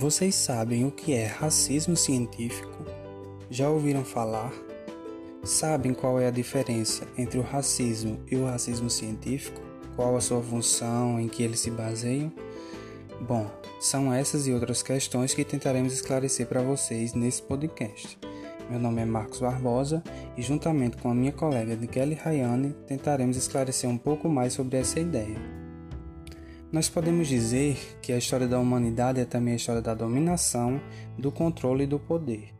Vocês sabem o que é racismo científico? Já ouviram falar? Sabem qual é a diferença entre o racismo e o racismo científico? Qual a sua função, em que eles se baseiam? Bom, são essas e outras questões que tentaremos esclarecer para vocês nesse podcast. Meu nome é Marcos Barbosa e, juntamente com a minha colega de Kelly Rayane, tentaremos esclarecer um pouco mais sobre essa ideia. Nós podemos dizer que a história da humanidade é também a história da dominação, do controle e do poder.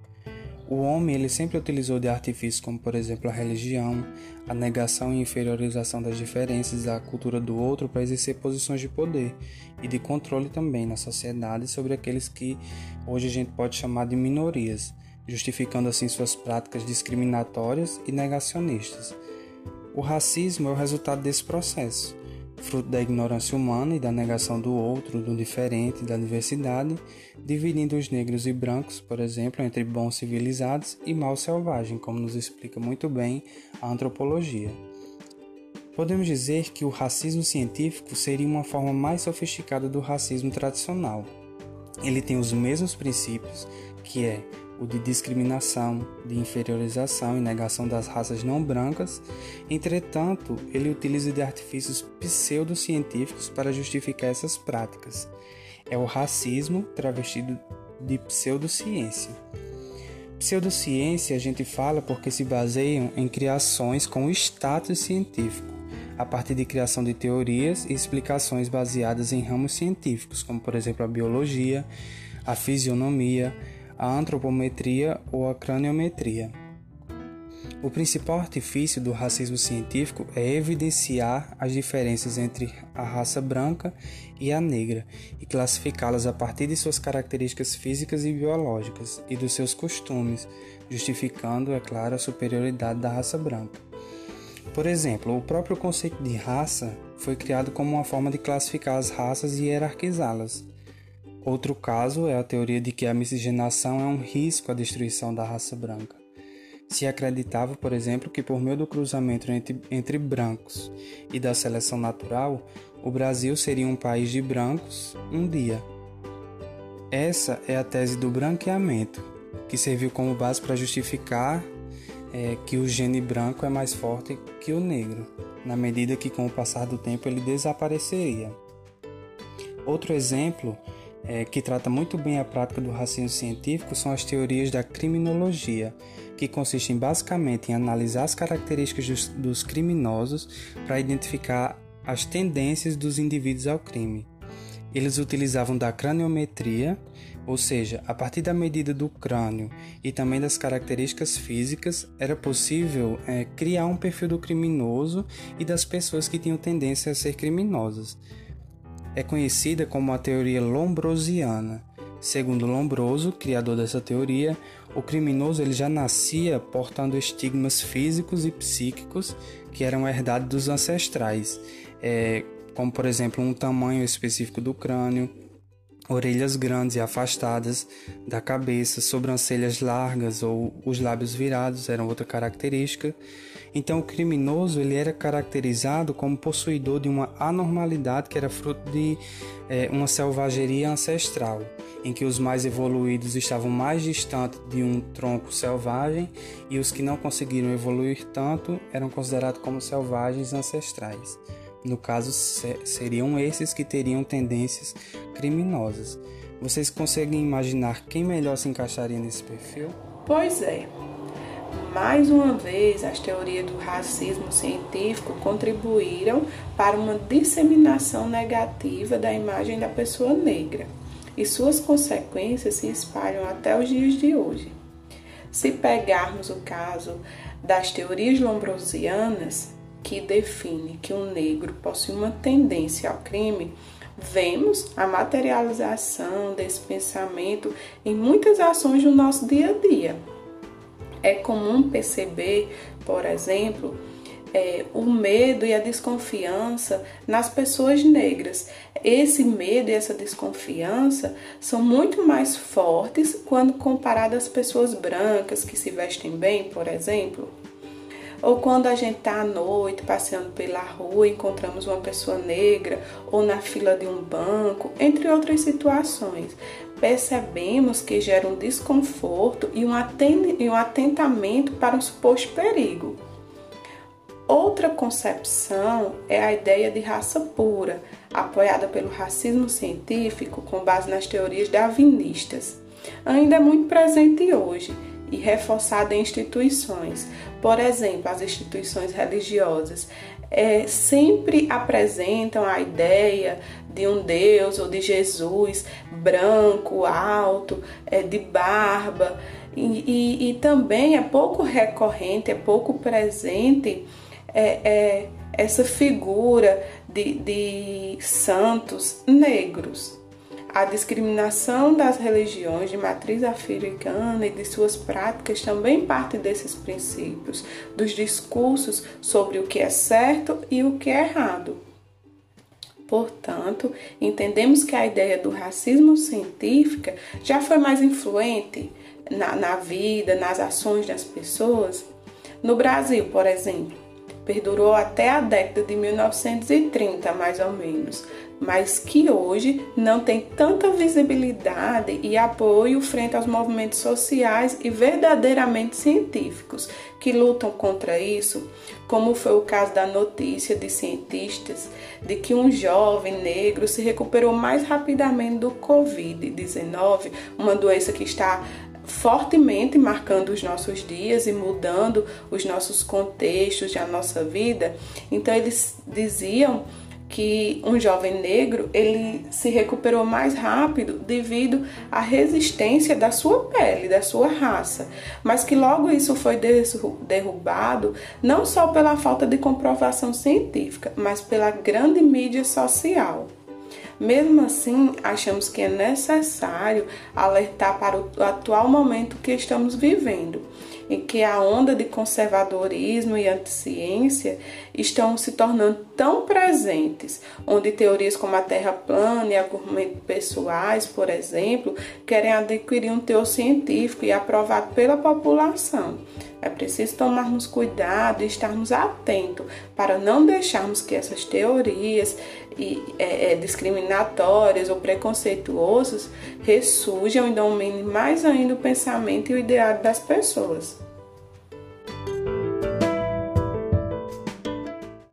O homem ele sempre utilizou de artifícios como, por exemplo, a religião, a negação e inferiorização das diferenças da cultura do outro para exercer posições de poder e de controle também na sociedade sobre aqueles que hoje a gente pode chamar de minorias, justificando assim suas práticas discriminatórias e negacionistas. O racismo é o resultado desse processo fruto da ignorância humana e da negação do outro, do diferente, da diversidade, dividindo os negros e brancos, por exemplo, entre bons civilizados e mal selvagem, como nos explica muito bem a antropologia. Podemos dizer que o racismo científico seria uma forma mais sofisticada do racismo tradicional. Ele tem os mesmos princípios, que é o de discriminação, de inferiorização e negação das raças não brancas. Entretanto, ele utiliza de artifícios pseudocientíficos para justificar essas práticas. É o racismo travestido de pseudociência. Pseudociência a gente fala porque se baseiam em criações com status científico, a partir de criação de teorias e explicações baseadas em ramos científicos, como por exemplo a biologia, a fisionomia, a antropometria ou a craniometria. O principal artifício do racismo científico é evidenciar as diferenças entre a raça branca e a negra e classificá-las a partir de suas características físicas e biológicas e dos seus costumes, justificando, é claro, a superioridade da raça branca. Por exemplo, o próprio conceito de raça foi criado como uma forma de classificar as raças e hierarquizá-las. Outro caso é a teoria de que a miscigenação é um risco à destruição da raça branca. Se acreditava, por exemplo, que por meio do cruzamento entre, entre brancos e da seleção natural, o Brasil seria um país de brancos um dia. Essa é a tese do branqueamento, que serviu como base para justificar é, que o gene branco é mais forte que o negro, na medida que com o passar do tempo ele desapareceria. Outro exemplo é, que trata muito bem a prática do racismo científico são as teorias da criminologia, que consistem basicamente em analisar as características dos, dos criminosos para identificar as tendências dos indivíduos ao crime. Eles utilizavam da craniometria, ou seja, a partir da medida do crânio e também das características físicas, era possível é, criar um perfil do criminoso e das pessoas que tinham tendência a ser criminosas é conhecida como a teoria lombrosiana. Segundo Lombroso, criador dessa teoria, o criminoso ele já nascia portando estigmas físicos e psíquicos que eram herdados dos ancestrais, é, como por exemplo um tamanho específico do crânio, orelhas grandes e afastadas da cabeça, sobrancelhas largas ou os lábios virados eram outra característica. Então o criminoso ele era caracterizado como possuidor de uma anormalidade que era fruto de é, uma selvageria ancestral, em que os mais evoluídos estavam mais distantes de um tronco selvagem e os que não conseguiram evoluir tanto eram considerados como selvagens ancestrais. No caso, seriam esses que teriam tendências criminosas. Vocês conseguem imaginar quem melhor se encaixaria nesse perfil? Pois é. Mais uma vez, as teorias do racismo científico contribuíram para uma disseminação negativa da imagem da pessoa negra, e suas consequências se espalham até os dias de hoje. Se pegarmos o caso das teorias lombrosianas, que define que um negro possui uma tendência ao crime, vemos a materialização desse pensamento em muitas ações do nosso dia a dia. É comum perceber, por exemplo, é, o medo e a desconfiança nas pessoas negras. Esse medo e essa desconfiança são muito mais fortes quando comparadas às pessoas brancas que se vestem bem, por exemplo ou quando a gente está à noite passeando pela rua encontramos uma pessoa negra, ou na fila de um banco, entre outras situações. percebemos que gera um desconforto e um atentamento para um suposto perigo. Outra concepção é a ideia de raça pura, apoiada pelo racismo científico com base nas teorias darwinistas. Ainda é muito presente hoje e reforçada em instituições. Por exemplo, as instituições religiosas é, sempre apresentam a ideia de um Deus ou de Jesus branco, alto, é, de barba, e, e, e também é pouco recorrente, é pouco presente é, é essa figura de, de santos negros. A discriminação das religiões de matriz africana e de suas práticas também parte desses princípios, dos discursos sobre o que é certo e o que é errado. Portanto, entendemos que a ideia do racismo científica já foi mais influente na, na vida, nas ações das pessoas. No Brasil, por exemplo, perdurou até a década de 1930, mais ou menos, mas que hoje não tem tanta visibilidade e apoio frente aos movimentos sociais e verdadeiramente científicos que lutam contra isso, como foi o caso da notícia de cientistas de que um jovem negro se recuperou mais rapidamente do Covid-19, uma doença que está fortemente marcando os nossos dias e mudando os nossos contextos e a nossa vida. Então eles diziam que um jovem negro ele se recuperou mais rápido devido à resistência da sua pele, da sua raça, mas que logo isso foi derrubado não só pela falta de comprovação científica, mas pela grande mídia social. Mesmo assim, achamos que é necessário alertar para o atual momento que estamos vivendo, em que a onda de conservadorismo e anticiência estão se tornando tão presentes, onde teorias como a Terra plana e argumentos pessoais, por exemplo, querem adquirir um teor científico e aprovado pela população. É preciso tomarmos cuidado e estarmos atentos para não deixarmos que essas teorias e, é, é, discriminatórias ou preconceituosas ressurjam e dominem mais ainda o pensamento e o ideário das pessoas.